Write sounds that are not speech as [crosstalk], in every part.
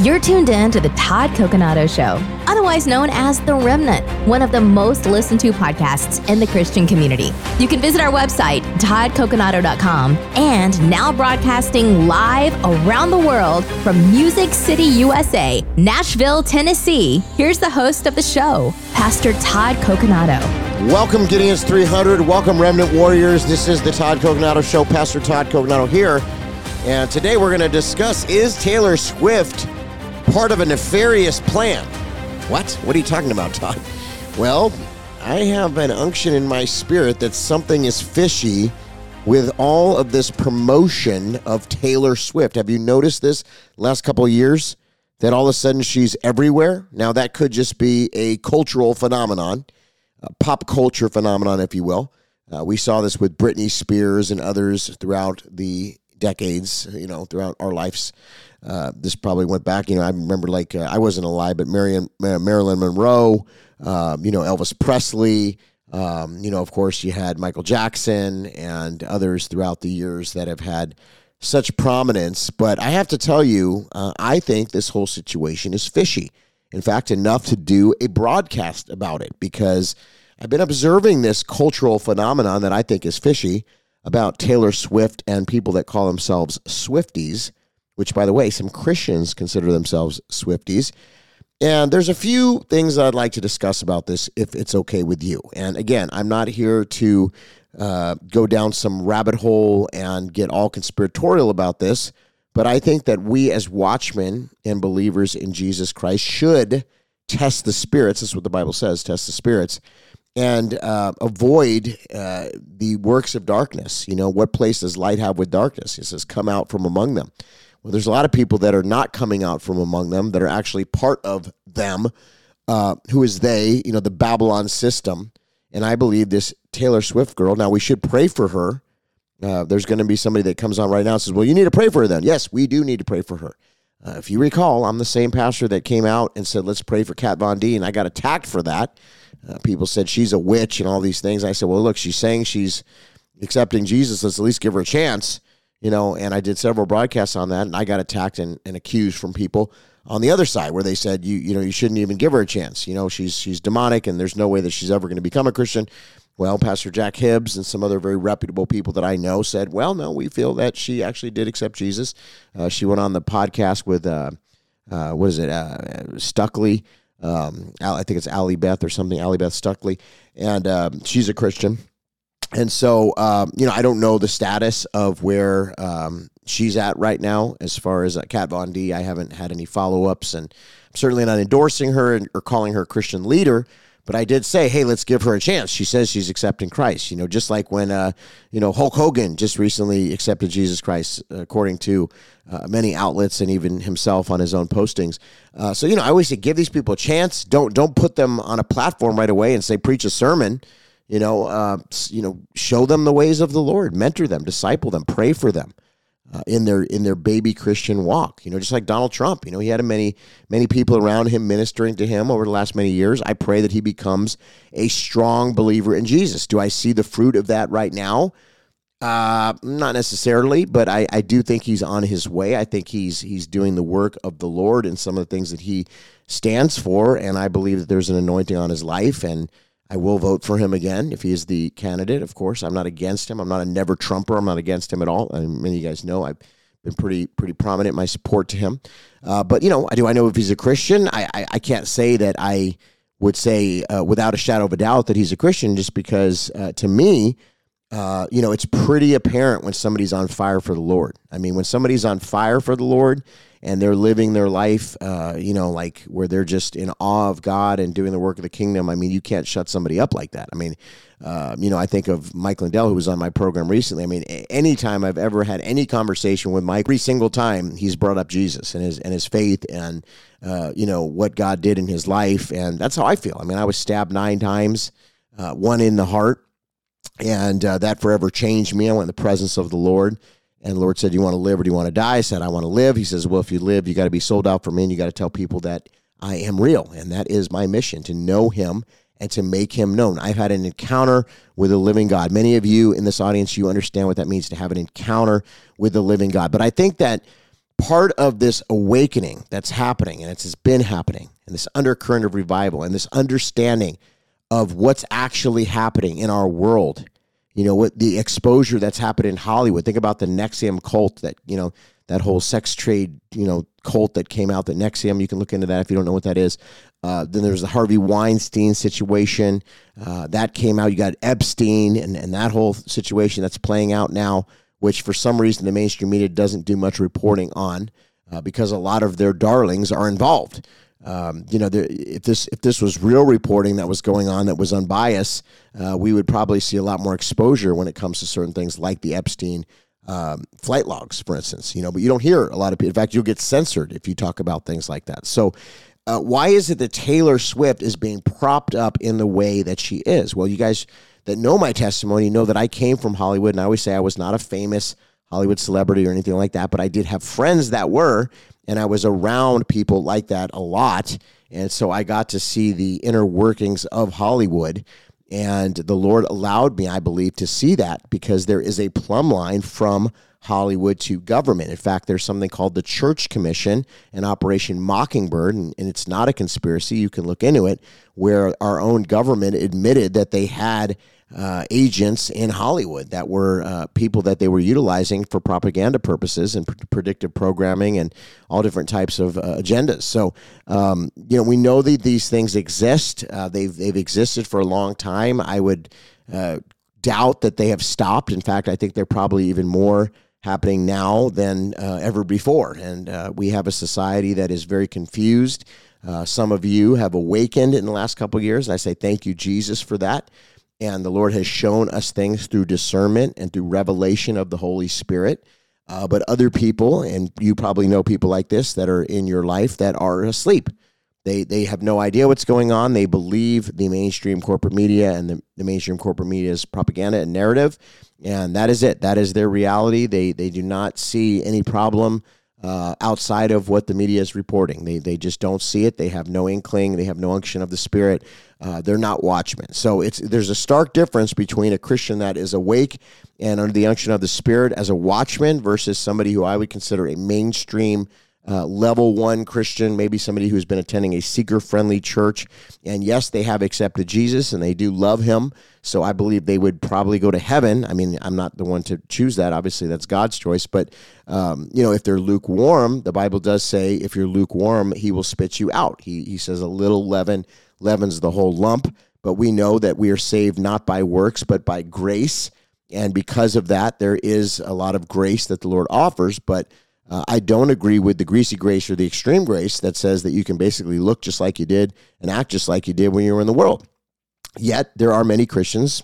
You're tuned in to the Todd Coconato Show, otherwise known as The Remnant, one of the most listened to podcasts in the Christian community. You can visit our website, toddcoconato.com, and now broadcasting live around the world from Music City, USA, Nashville, Tennessee. Here's the host of the show, Pastor Todd Coconato. Welcome, Gideon's 300. Welcome, Remnant Warriors. This is the Todd Coconato Show. Pastor Todd Coconato here. And today we're going to discuss Is Taylor Swift part of a nefarious plan. What? What are you talking about, Todd? Well, I have an unction in my spirit that something is fishy with all of this promotion of Taylor Swift. Have you noticed this last couple of years? That all of a sudden she's everywhere? Now, that could just be a cultural phenomenon, a pop culture phenomenon, if you will. Uh, we saw this with Britney Spears and others throughout the decades, you know, throughout our lives. Uh, this probably went back, you know, I remember like uh, I wasn't alive, but Marion, Marilyn Monroe, um, you know, Elvis Presley, um, you know, of course, you had Michael Jackson and others throughout the years that have had such prominence. But I have to tell you, uh, I think this whole situation is fishy. In fact, enough to do a broadcast about it because I've been observing this cultural phenomenon that I think is fishy about Taylor Swift and people that call themselves Swifties, which, by the way, some Christians consider themselves Swifties. And there's a few things I'd like to discuss about this if it's okay with you. And again, I'm not here to uh, go down some rabbit hole and get all conspiratorial about this, but I think that we as watchmen and believers in Jesus Christ should test the spirits. That's what the Bible says test the spirits and uh, avoid uh, the works of darkness. You know, what place does light have with darkness? He says, come out from among them. Well, there's a lot of people that are not coming out from among them, that are actually part of them. Uh, who is they? You know, the Babylon system. And I believe this Taylor Swift girl, now we should pray for her. Uh, there's going to be somebody that comes on right now and says, Well, you need to pray for her then. Yes, we do need to pray for her. Uh, if you recall, I'm the same pastor that came out and said, Let's pray for Kat Von D, and I got attacked for that uh, people said she's a witch and all these things. I said, well, look, she's saying she's accepting Jesus. Let's at least give her a chance, you know. And I did several broadcasts on that, and I got attacked and, and accused from people on the other side where they said you you know you shouldn't even give her a chance. You know, she's she's demonic, and there's no way that she's ever going to become a Christian. Well, Pastor Jack Hibbs and some other very reputable people that I know said, well, no, we feel that she actually did accept Jesus. Uh, she went on the podcast with, uh, uh, what is it, uh, Stuckley, um, I think it's Allie Beth or something, Allie Beth Stuckley, and um, she's a Christian. And so, um, you know, I don't know the status of where um, she's at right now as far as uh, Kat Von D. I haven't had any follow ups, and I'm certainly not endorsing her or calling her a Christian leader. But I did say, hey, let's give her a chance. She says she's accepting Christ. You know, just like when, uh, you know, Hulk Hogan just recently accepted Jesus Christ, according to uh, many outlets and even himself on his own postings. Uh, so, you know, I always say, give these people a chance. Don't don't put them on a platform right away and say preach a sermon. You know, uh, you know, show them the ways of the Lord, mentor them, disciple them, pray for them uh, in their in their baby Christian walk. You know, just like Donald Trump. You know, he had many many people around him ministering to him over the last many years. I pray that he becomes a strong believer in Jesus. Do I see the fruit of that right now? Uh, not necessarily, but I, I do think he's on his way. I think he's he's doing the work of the Lord and some of the things that he stands for, and I believe that there's an anointing on his life and I will vote for him again if he is the candidate. Of course, I'm not against him. I'm not a never Trumper. I'm not against him at all. And many of you guys know I've been pretty pretty prominent in my support to him. Uh, but you know, I do I know if he's a Christian. I I, I can't say that I would say uh, without a shadow of a doubt that he's a Christian, just because uh, to me. Uh, you know, it's pretty apparent when somebody's on fire for the Lord. I mean, when somebody's on fire for the Lord and they're living their life, uh, you know, like where they're just in awe of God and doing the work of the kingdom. I mean, you can't shut somebody up like that. I mean, uh, you know, I think of Mike Lindell, who was on my program recently. I mean, anytime I've ever had any conversation with Mike, every single time he's brought up Jesus and his and his faith and uh, you know what God did in his life, and that's how I feel. I mean, I was stabbed nine times, uh, one in the heart, and uh, that forever changed me. I went in the presence of the Lord. And the Lord said, you want to live or do you want to die? I said, I want to live. He says, Well, if you live, you got to be sold out for me and you got to tell people that I am real. And that is my mission to know him and to make him known. I've had an encounter with a living God. Many of you in this audience, you understand what that means to have an encounter with the living God. But I think that part of this awakening that's happening, and it's been happening, and this undercurrent of revival, and this understanding of what's actually happening in our world. You know, what the exposure that's happened in Hollywood. Think about the NXIVM cult that, you know, that whole sex trade, you know, cult that came out, the NXIVM. You can look into that if you don't know what that is. Uh, then there's the Harvey Weinstein situation uh, that came out. You got Epstein and, and that whole situation that's playing out now, which for some reason the mainstream media doesn't do much reporting on uh, because a lot of their darlings are involved. Um, you know, there, if this if this was real reporting that was going on that was unbiased, uh, we would probably see a lot more exposure when it comes to certain things like the Epstein um, flight logs, for instance. You know, but you don't hear a lot of people. In fact, you'll get censored if you talk about things like that. So. Uh, why is it that Taylor Swift is being propped up in the way that she is? Well, you guys that know my testimony know that I came from Hollywood, and I always say I was not a famous Hollywood celebrity or anything like that, but I did have friends that were, and I was around people like that a lot. And so I got to see the inner workings of Hollywood. And the Lord allowed me, I believe, to see that because there is a plumb line from Hollywood to government. In fact, there's something called the Church Commission and Operation Mockingbird, and, and, it's not a conspiracy. You can look into it, where our own government admitted that they had uh, agents in Hollywood that were uh, people that they were utilizing for propaganda purposes and pr- predictive programming and all different types of uh, agendas. So, um, you know, we know that these things exist. Uh, they've they've existed for a long time. I would uh, doubt that they have stopped. In fact, I think they're probably even more happening now than ever before. And we have a society that is very confused. some of you have awakened in the last couple years. I say thank you, Jesus, for that. And the Lord has shown us things through discernment and through revelation of the Holy Spirit. Uh, but other people, and you probably know people like this that are in your life that are asleep. They, they have no idea what's going on. They believe the mainstream corporate media and the, the mainstream corporate media's propaganda and narrative. And that is it. That is their reality. They, they do not see any problem uh, outside of what the media is reporting. They, they just don't see it. They have no inkling. They have no unction of the Spirit. Uh, they're not watchmen. So it's there's a stark difference between a Christian that is awake and under the unction of the Spirit as a watchman versus somebody who I would consider a mainstream uh, level one Christian, maybe somebody who's been attending a seeker friendly church. And yes, they have accepted Jesus and they do love him. So I believe they would probably go to heaven. I mean, I'm not the one to choose that. Obviously, that's God's choice. But, um, you know, if they're lukewarm, the Bible does say if you're lukewarm, he will spit you out. He, he says a little leaven leavens the whole lump. But we know that we are saved not by works, but by grace. And because of that, there is a lot of grace that the Lord offers. But uh, I don't agree with the greasy grace or the extreme grace that says that you can basically look just like you did and act just like you did when you were in the world. Yet there are many Christians,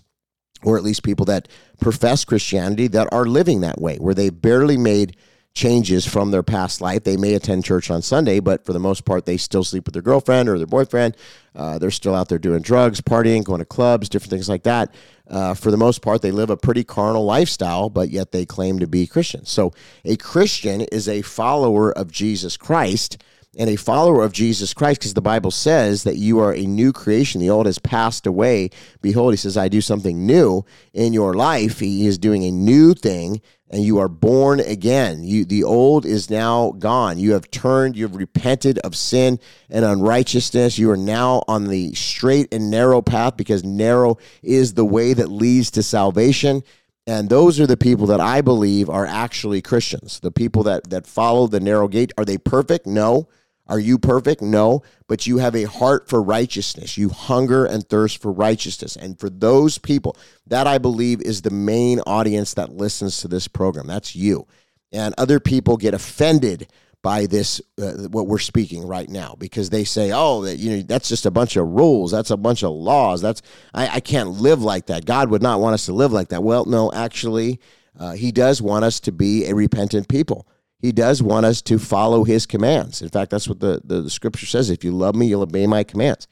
or at least people that profess Christianity, that are living that way, where they barely made changes from their past life. They may attend church on Sunday, but for the most part, they still sleep with their girlfriend or their boyfriend. Uh, they're still out there doing drugs, partying, going to clubs, different things like that. Uh, for the most part, they live a pretty carnal lifestyle, but yet they claim to be Christians. So a Christian is a follower of Jesus Christ and a follower of Jesus Christ, because the Bible says that you are a new creation. The old has passed away. Behold, he says, I do something new in your life. He is doing a new thing and you are born again. You, the old is now gone. You have turned, you have repented of sin and unrighteousness. You are now on the straight and narrow path because narrow is the way that leads to salvation. And those are the people that I believe are actually Christians. The people that, that follow the narrow gate. Are they perfect? No. Are you perfect? No, but you have a heart for righteousness. You hunger and thirst for righteousness. And for those people, that I believe is the main audience that listens to this program. That's you. And other people get offended by this uh, what we're speaking right now because they say oh that you know that's just a bunch of rules that's a bunch of laws that's I, I can't live like that god would not want us to live like that well no actually uh, he does want us to be a repentant people he does want us to follow his commands. In fact, that's what the, the, the, scripture says. If you love me, you'll obey my commands.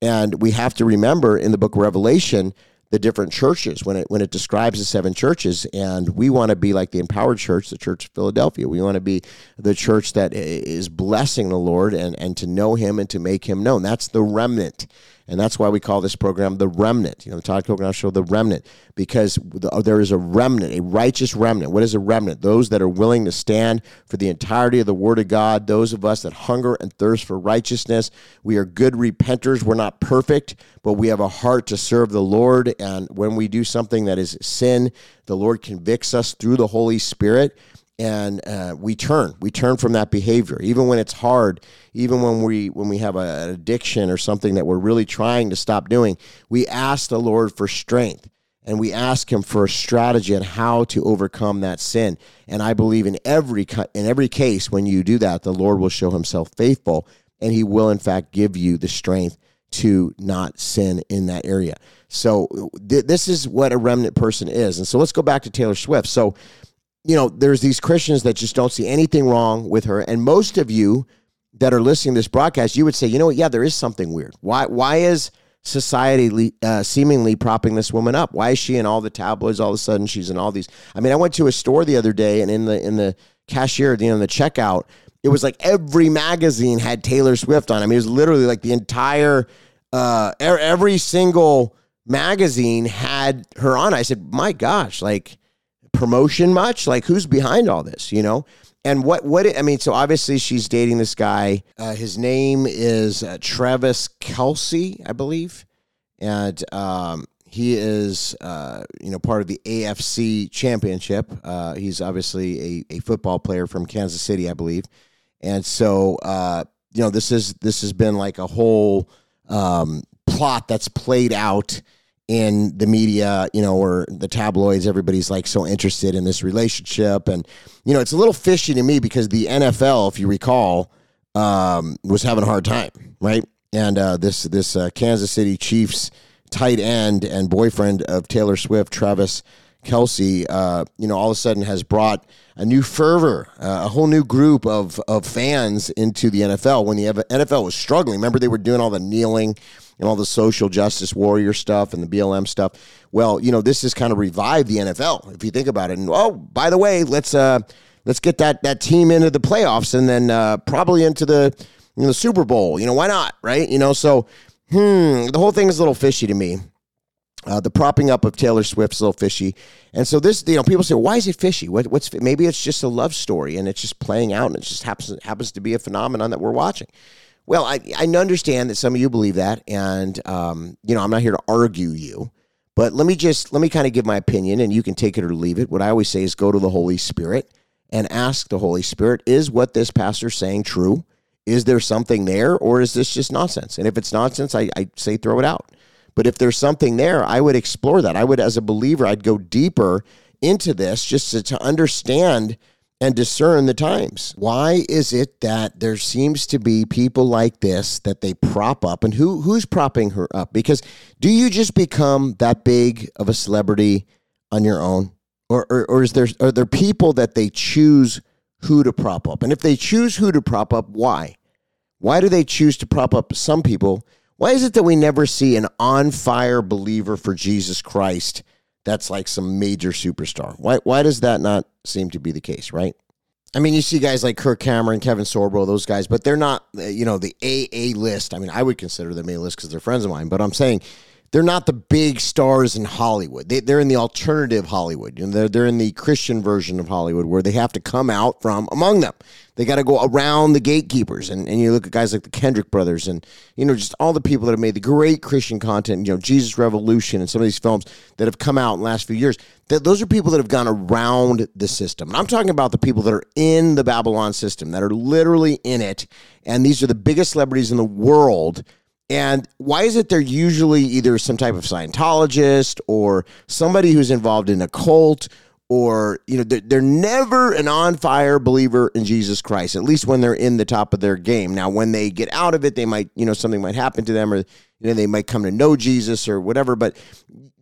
And we have to remember in the book of Revelation the different churches when it when it describes the seven churches. And we want to be like the empowered church, the church of Philadelphia. We want to be the church that is blessing the Lord and, and to know him and to make him known. That's the remnant. And that's why we call this program the remnant. You know, the Todd Coconato Show, the remnant, because uh, there is a remnant, a righteous remnant. What is a remnant? Those that are willing to stand for the entirety of the Word of God, those of us that hunger and thirst for righteousness. We are good repenters. We're not perfect, but we have a heart to serve the Lord. And when we do something that is sin, the Lord convicts us through the Holy Spirit and uh, we turn. We turn from that behavior. Even when it's hard even when we when we have a, an addiction or something that we're really trying to stop doing we ask the lord for strength and we ask him for a strategy on how to overcome that sin. And i believe in every in every case when you do that the lord will show himself faithful and he will in fact give you the strength to not sin in that area. So th- this is what a remnant person is. And so let's go back to taylor swift. So you know, there's these Christians that just don't see anything wrong with her. And most of you that are listening to this broadcast, you would say, you know what? Yeah, there is something weird. Why, why is society uh, seemingly propping this woman up? Why is she in all the tabloids all of a sudden? She's in all these. I mean, I went to a store the other day and in the, in the cashier, you know, in the checkout, it was like every magazine had Taylor Swift on. I mean, it was literally like the entire, uh, every single magazine had her on. I said, my gosh, like, promotion much? Like, who's behind all this? You know? And what what I mean, so obviously she's dating this guy. Uh, his name is uh, Travis Kelce, I believe, and um, he is uh, you know part of the AFC Championship. Uh, he's obviously a, a football player from Kansas City, I believe, and so uh, you know this is this has been like a whole um, plot that's played out in the media, you know, or the tabloids, everybody's like so interested in this relationship. And, you know, it's a little fishy to me because the NFL, if you recall, um, was having a hard time, right? And uh, this this uh, Kansas City Chiefs tight end and boyfriend of Taylor Swift, Travis Kelce, uh, you know, all of a sudden has brought a new fervor, uh, a whole new group of of fans into the NFL when the NFL was struggling. Remember, they were doing all the kneeling and all the social justice warrior stuff and the BLM stuff. Well, you know, this has kind of revived the NFL if you think about it. And oh, by the way, let's uh, let's get that that team into the playoffs and then uh, probably into the you know, the Super Bowl. You know, why not? Right? You know, so hmm, the whole thing is a little fishy to me. Uh, the propping up of Taylor Swift's a little fishy, and so this, you know, people say, "Why is it fishy? What, what's maybe it's just a love story, and it's just playing out, and it just happens happens to be a phenomenon that we're watching." Well, I, I understand that some of you believe that, and um, you know I'm not here to argue you, but let me just let me kind of give my opinion, and you can take it or leave it. What I always say is go to the Holy Spirit and ask the Holy Spirit: Is what this pastor's saying true? Is there something there, or is this just nonsense? And if it's nonsense, I, I say throw it out. But if there's something there, I would explore that. I would, as a believer, I'd go deeper into this just to, to understand and discern the times. Why is it that there seems to be people like this that they prop up and who who's propping her up? Because do you just become that big of a celebrity on your own? Or, or, or is there are there people that they choose who to prop up? And if they choose who to prop up, why? Why do they choose to prop up some people? Why is it that we never see an on fire believer for Jesus Christ that's like some major superstar. Why why does that not seem to be the case, right? I mean, you see guys like Kirk Cameron, Kevin Sorbo, those guys, but they're not, you know, the AA list. I mean, I would consider them A list because they're friends of mine, but I'm saying they're not the big stars in Hollywood. They, are in the alternative Hollywood. You know, they're, they're in the Christian version of Hollywood where they have to come out from among them. They got to go around the gatekeepers. And, and you look at guys like the Kendrick brothers and, you know, just all the people that have made the great Christian content, you know, Jesus Revolution and some of these films that have come out in the last few years. That those are people that have gone around the system. And I'm talking about the people that are in the Babylon system, that are literally in it. And these are the biggest celebrities in the world and why is it they're usually either some type of Scientologist or somebody who's involved in a cult or, you know, they're, they're never an on fire believer in Jesus Christ, at least when they're in the top of their game. Now, when they get out of it, they might, you know, something might happen to them or, you know, they might come to know Jesus or whatever. But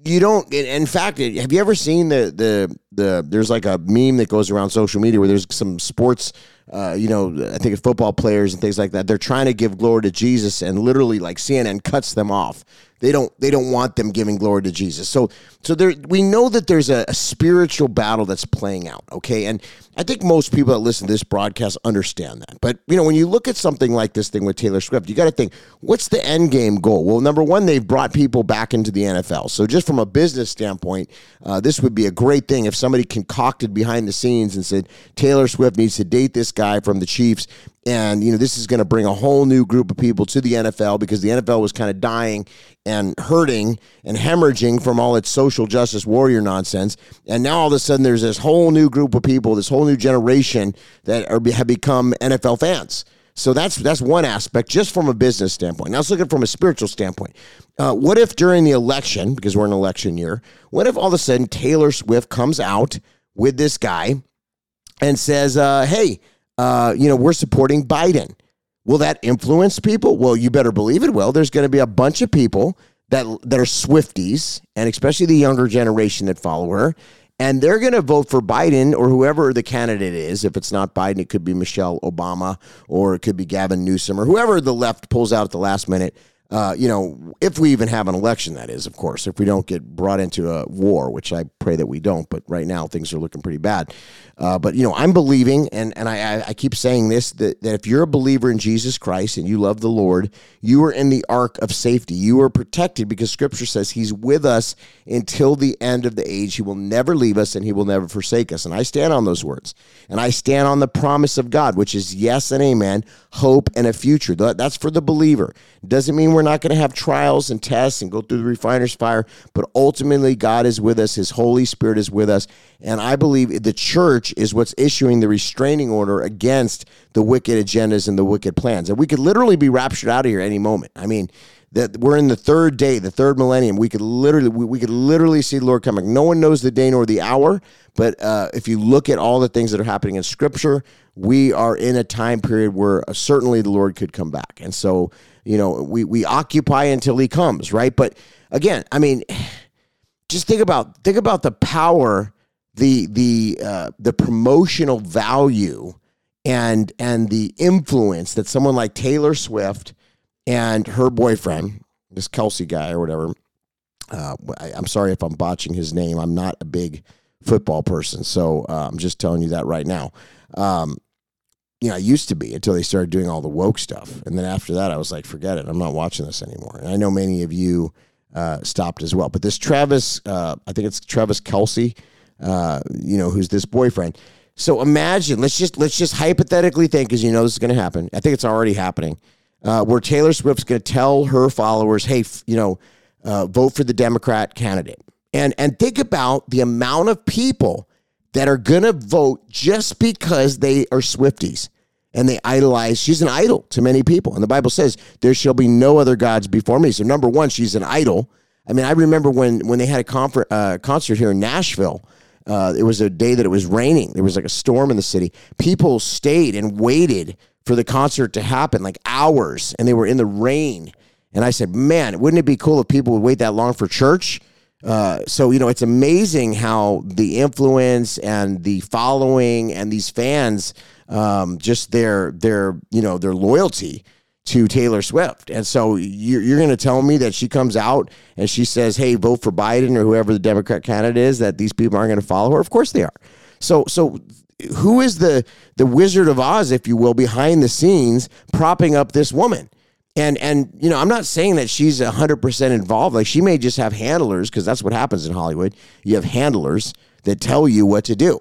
you don't in fact have you ever seen the the the there's like a meme that goes around social media where there's some sports uh, you know i think football players and things like that. They're trying to give glory to jesus and literally like cnn cuts them off they don't they don't want them giving glory to Jesus. So so there we know that there's a, a, spiritual battle that's playing out. Okay, and I think most people that listen to this broadcast understand that. But you know when you look at something like this thing with Taylor Swift, you got to think what's the end game goal? Well, number one, they've brought people back into the NFL. So just from a business standpoint, uh, this would be a great thing if somebody concocted behind the scenes and said Taylor Swift needs to date this guy from the Chiefs and, you know, this is going to bring a whole new group of people to the NFL because the NFL was kind of dying and hurting and hemorrhaging from all its social justice warrior nonsense. And now all of a sudden there's this whole new group of people, this whole new generation that are, have become NFL fans. So that's that's one aspect, just from a business standpoint. Now let's look at it from a spiritual standpoint. Uh, what if during the election, because we're in election year, what if all of a sudden Taylor Swift comes out with this guy and says, uh, "Hey, uh, you know, we're supporting Biden. Will that influence people? Well, you better believe it will. There's going to be a bunch of people that that are Swifties, and especially the younger generation that follow her, and they're going to vote for Biden or whoever the candidate is. If it's not Biden, it could be Michelle Obama or it could be Gavin Newsom or whoever the left pulls out at the last minute uh, you know, if we even have an election, that is, of course, if we don't get brought into a war, which I pray that we don't, but right now things are looking pretty bad. Uh, but, you know, I'm believing, and, and I, I keep saying this, that, that if you're a believer in Jesus Christ and you love the Lord, you are in the ark of safety. You are protected because scripture says he's with us until the end of the age. He will never leave us and he will never forsake us. And I stand on those words. And I stand on the promise of God, which is yes and amen, hope and a future. That's for the believer. Doesn't mean we're we're not going to have trials and tests and go through the refiner's fire, but ultimately God is with us. His Holy Spirit is with us. And I believe the church is what's issuing the restraining order against the wicked agendas and the wicked plans. And we could literally be raptured out of here any moment. I mean, that we're in the third day, the third millennium. We could literally, we, we could literally see the Lord coming. No one knows the day nor the hour, but uh, if you look at all the things that are happening in Scripture, we are in a time period where uh, certainly the Lord could come back. And so you know, we, we occupy until he comes, right? But again, I mean, just think about think about the power, the the uh, the promotional value, and and the influence that someone like Taylor Swift and her boyfriend, this Kelce guy or whatever. Uh, I, am sorry if I'm botching his name. I'm not a big football person, so uh, I'm just telling you that right now. Um, you know, I used to be until they started doing all the woke stuff. And then after that, I was like, forget it. I'm not watching this anymore. And I know many of you uh, stopped as well. But this Travis, uh, I think it's Travis Kelce, uh, you know, who's this boyfriend. So imagine, let's just let's just hypothetically think, because you know this is going to happen. I think it's already happening. Uh, where Taylor Swift's going to tell her followers, "Hey, f- you know, uh, vote for the Democrat candidate," and and think about the amount of people that are going to vote just because they are Swifties and they idolize. She's an idol to many people. And the Bible says, there shall be no other gods before me. So, number one, she's an idol. I mean, I remember when, when they had a confer- uh, concert here in Nashville. Uh, it was a day that it was raining. There was like a storm in the city. People stayed and waited for the concert to happen, like hours, and they were in the rain. And I said, man, wouldn't it be cool if people would wait that long for church? Uh, so you know it's amazing how the influence and the following and these fans um, just their their you know their loyalty to Taylor Swift. And so you're, you're going to tell me that she comes out and she says, "Hey, vote for Biden or whoever the Democrat candidate is." That these people aren't going to follow her. Of course they are. So so who is the the Wizard of Oz, if you will, behind the scenes propping up this woman? And and you know, I'm not saying that she's 100% involved. Like she may just have handlers because that's what happens in Hollywood. You have handlers that tell you what to do.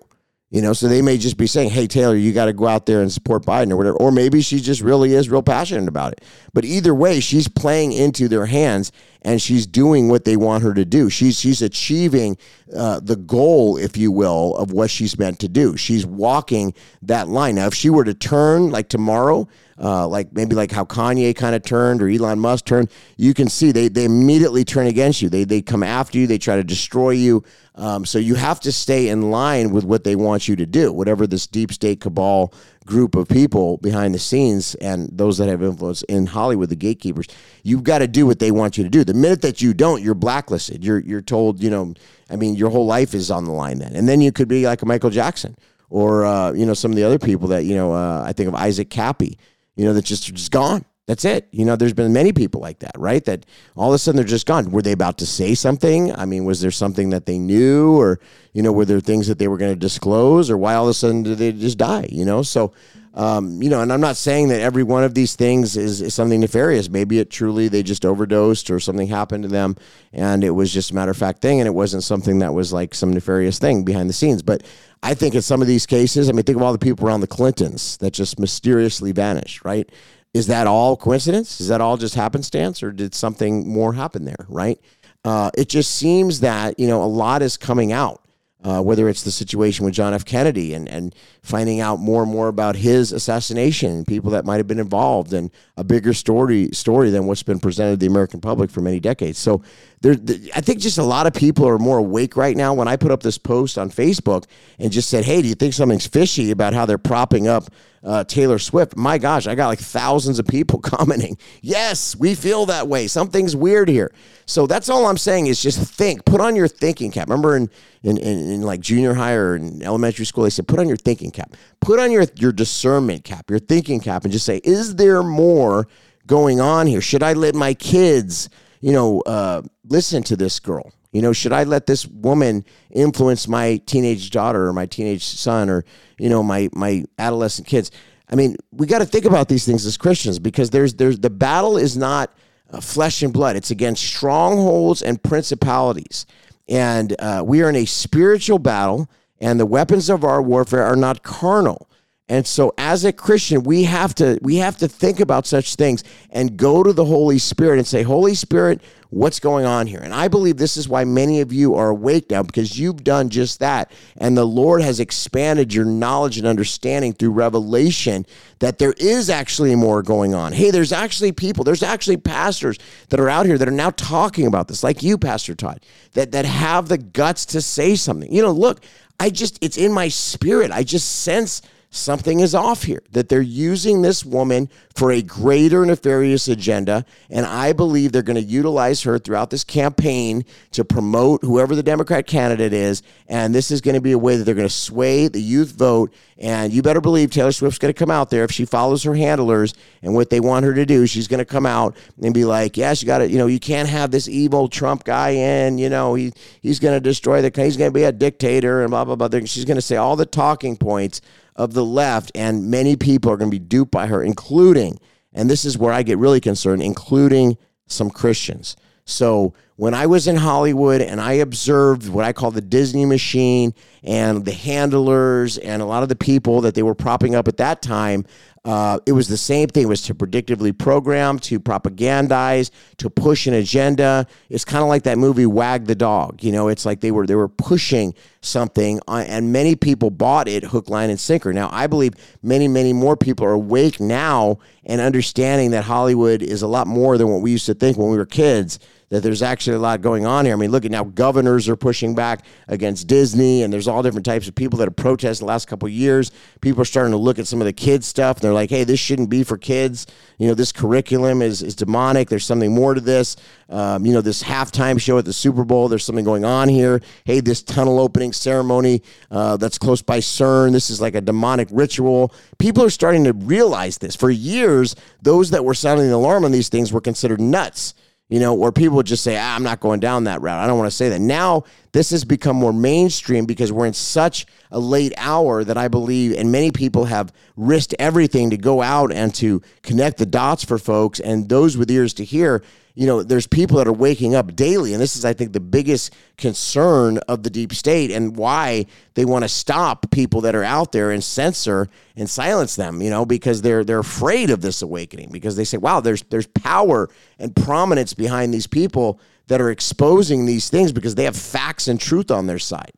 You know, so they may just be saying, "Hey Taylor, you got to go out there and support Biden or whatever." Or maybe she just really is real passionate about it. But either way, she's playing into their hands and she's doing what they want her to do. She's she's achieving uh, the goal, if you will, of what she's meant to do. She's walking that line. Now, if she were to turn like tomorrow uh, like maybe like how Kanye kind of turned or Elon Musk turned, you can see they, they immediately turn against you. They, they come after you, they try to destroy you. Um, so you have to stay in line with what they want you to do, whatever this deep state cabal group of people behind the scenes and those that have influence in Hollywood, the gatekeepers, you've got to do what they want you to do. The minute that you don't, you're blacklisted. You're you're told, you know, I mean, your whole life is on the line then. And then you could be like a Michael Jackson or uh, you know some of the other people that you know. Uh, I think of Isaac Kappy, you know, that just just gone. That's it. You know, there's been many people like that, right? That all of a sudden they're just gone. Were they about to say something? I mean, was there something that they knew, or you know, were there things that they were going to disclose, or why all of a sudden did they just die? You know, so um, you know, and I'm not saying that every one of these things is, is something nefarious. Maybe it truly they just overdosed or something happened to them, and it was just a matter of fact thing, and it wasn't something that was like some nefarious thing behind the scenes. But I think in some of these cases, I mean, think of all the people around the Clintons that just mysteriously vanished, right? Is that all coincidence? Is that all just happenstance, or did something more happen there? Right? Uh, it just seems that you know a lot is coming out. Uh, whether it's the situation with John F. Kennedy and, and finding out more and more about his assassination people that might have been involved and a bigger story story than what's been presented to the American public for many decades. So there, I think just a lot of people are more awake right now. When I put up this post on Facebook and just said, "Hey, do you think something's fishy about how they're propping up uh, Taylor Swift?" My gosh, I got like thousands of people [laughs] commenting, "Yes, we feel that way. Something's weird here." So that's all I'm saying is just think. Put on your thinking cap. Remember in in, in, in like junior high or in elementary school, they said, "Put on your thinking cap. Put on your your discernment cap, your thinking cap, and just say, is there more going on here? Should I let my kids?" you know, uh, listen to this girl? You know, should I let this woman influence my teenage daughter or my teenage son or, you know, my, my adolescent kids? I mean, we got to think about these things as Christians because there's, there's the battle is not uh, flesh and blood. It's against strongholds and principalities. And uh, we are in a spiritual battle, and the weapons of our warfare are not carnal. And so as a Christian, we have to we have to think about such things and go to the Holy Spirit and say, "Holy Spirit, what's going on here?" And I believe this is why many of you are awake now because you've done just that. And the Lord has expanded your knowledge and understanding through revelation that there is actually more going on. Hey, there's actually people, there's actually pastors that are out here that are now talking about this, like you, Pastor Todd, that that have the guts to say something. You know, look, I just it's in my spirit. I just sense something is off here, that they're using this woman for a greater nefarious agenda. And I believe they're going to utilize her throughout this campaign to promote whoever the Democrat candidate is. And this is going to be a way that they're going to sway the youth vote. And you better believe Taylor Swift's going to come out there if she follows her handlers and what they want her to do. She's going to come out and be like, yes, you got to, you know, you can't have this evil Trump guy in, you know, he, he's going to destroy the, he's going to be a dictator and blah, blah, blah. She's going to say all the talking points of the left, and many people are going to be duped by her, including, and this is where I get really concerned, including some Christians. So when I was in Hollywood and I observed what I call the Disney machine and the handlers and a lot of the people that they were propping up at that time, uh, it was the same thing. It was to predictively program, to propagandize, to push an agenda. It's kind of like that movie Wag the Dog. You know, it's like they were they were pushing something, uh, and many people bought it hook, line, and sinker. Now, I believe many, many more people are awake now and understanding that Hollywood is a lot more than what we used to think when we were kids that there's actually a lot going on here. I mean, look at now governors are pushing back against Disney, and there's all different types of people that have protested the last couple of years. People are starting to look at some of the kids stuff. and They're like, hey, this shouldn't be for kids. You know, this curriculum is, is demonic. There's something more to this. Um, you know, this halftime show at the Super Bowl, there's something going on here. Hey, this tunnel opening ceremony uh, that's close by CERN, this is like a demonic ritual. People are starting to realize this. For years, those that were sounding the alarm on these things were considered nuts you know, where people just say, ah, I'm not going down that route. I don't want to say that. Now, this has become more mainstream because we're in such a late hour that I believe, and many people have risked everything to go out and to connect the dots for folks and those with ears to hear you know, there's people that are waking up daily, and this is, I think, the biggest concern of the deep state and why they want to stop people that are out there and censor and silence them. You know, because they're they're afraid of this awakening because they say, "Wow, there's there's power and prominence behind these people that are exposing these things because they have facts and truth on their side."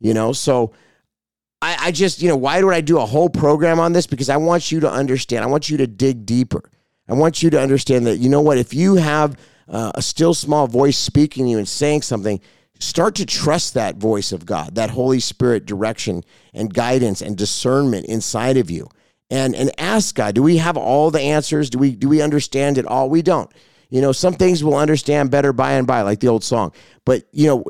You know, so. I, I just, you know, why would I do a whole program on this? Because I want you to understand. I want you to dig deeper. I want you to understand that, you know what, if you have uh, a still small voice speaking to you and saying something, start to trust that voice of God, that Holy Spirit direction and guidance and discernment inside of you. and and ask God, do we have all the answers? Do we do we understand it all? We don't. You know, some things we'll understand better by and by, like the old song. But you know,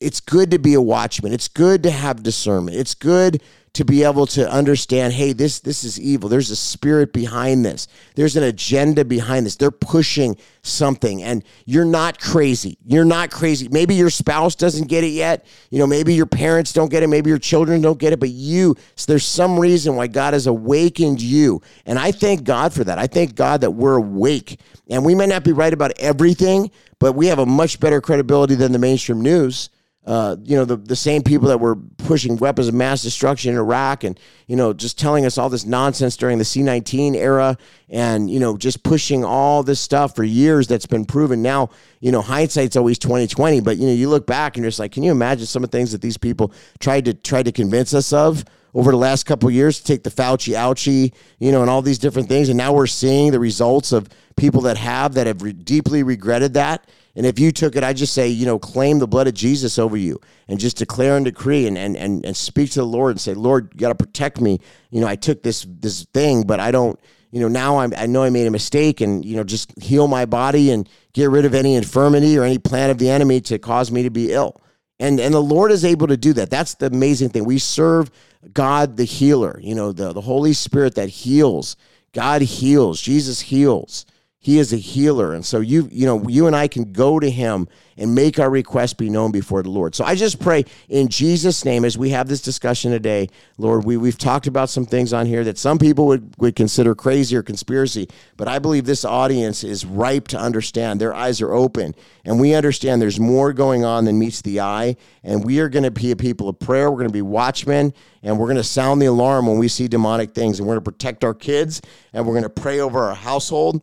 it's good to be a watchman. It's good to have discernment. It's good to be able to understand hey this this is evil. There's a spirit behind this. There's an agenda behind this. They're pushing something. And you're not crazy. You're not crazy. Maybe your spouse doesn't get it yet. You know maybe your parents don't get it. Maybe your children don't get it. But you so there's some reason why God has awakened you. And I thank God for that. I thank God that we're awake. And we may not be right about everything but we have a much better credibility than the mainstream news uh, you know, the, the same people that were pushing weapons of mass destruction in Iraq and, you know, just telling us all this nonsense during the C 19 era and, you know, just pushing all this stuff for years that's been proven. Now, you know, hindsight's always 2020, but, you know, you look back and you're just like, can you imagine some of the things that these people tried to tried to convince us of? Over the last couple years to take the Fauci ouchie, you know, and all these different things. And now we're seeing the results of people that have that have re- deeply regretted that and if you took it, I just say, you know, claim the blood of Jesus over you and just declare and decree and, and, and, and speak to the Lord and say, Lord, you got to protect me. You know, I took this, this thing, but I don't, you know, now I'm, I know I made a mistake and, you know, just heal my body and get rid of any infirmity or any plan of the enemy to cause me to be ill. And, and the Lord is able to do that. That's the amazing thing. We serve God, the healer, you know, the, the Holy Spirit that heals. God heals. Jesus heals. He is a healer. And so you, you know, you and I can go to him and make our request be known before the Lord. So I just pray in Jesus' name as we have this discussion today, Lord, we, we've talked about some things on here that some people would, would consider crazy or conspiracy, but I believe this audience is ripe to understand. Their eyes are open, and we understand there's more going on than meets the eye. And we are going to be a people of prayer. We're going to be watchmen, and we're going to sound the alarm when we see demonic things, and we're going to protect our kids, and we're going to pray over our household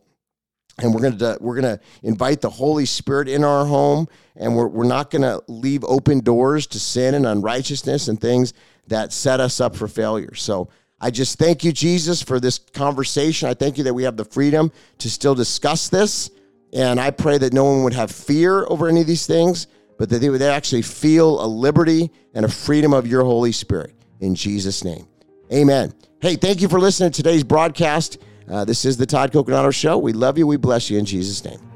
and we're going to we're going to invite the holy spirit in our home and we're, we're not going to leave open doors to sin and unrighteousness and things that set us up for failure. So i just thank you jesus for this conversation. I thank you that we have the freedom to still discuss this. And i pray that no one would have fear over any of these things but that they would actually feel a liberty and a freedom of your holy spirit. In jesus name. Amen. Hey thank you for listening to today's broadcast uh, this is the Todd Coconato Show. We love you. We bless you in Jesus' name.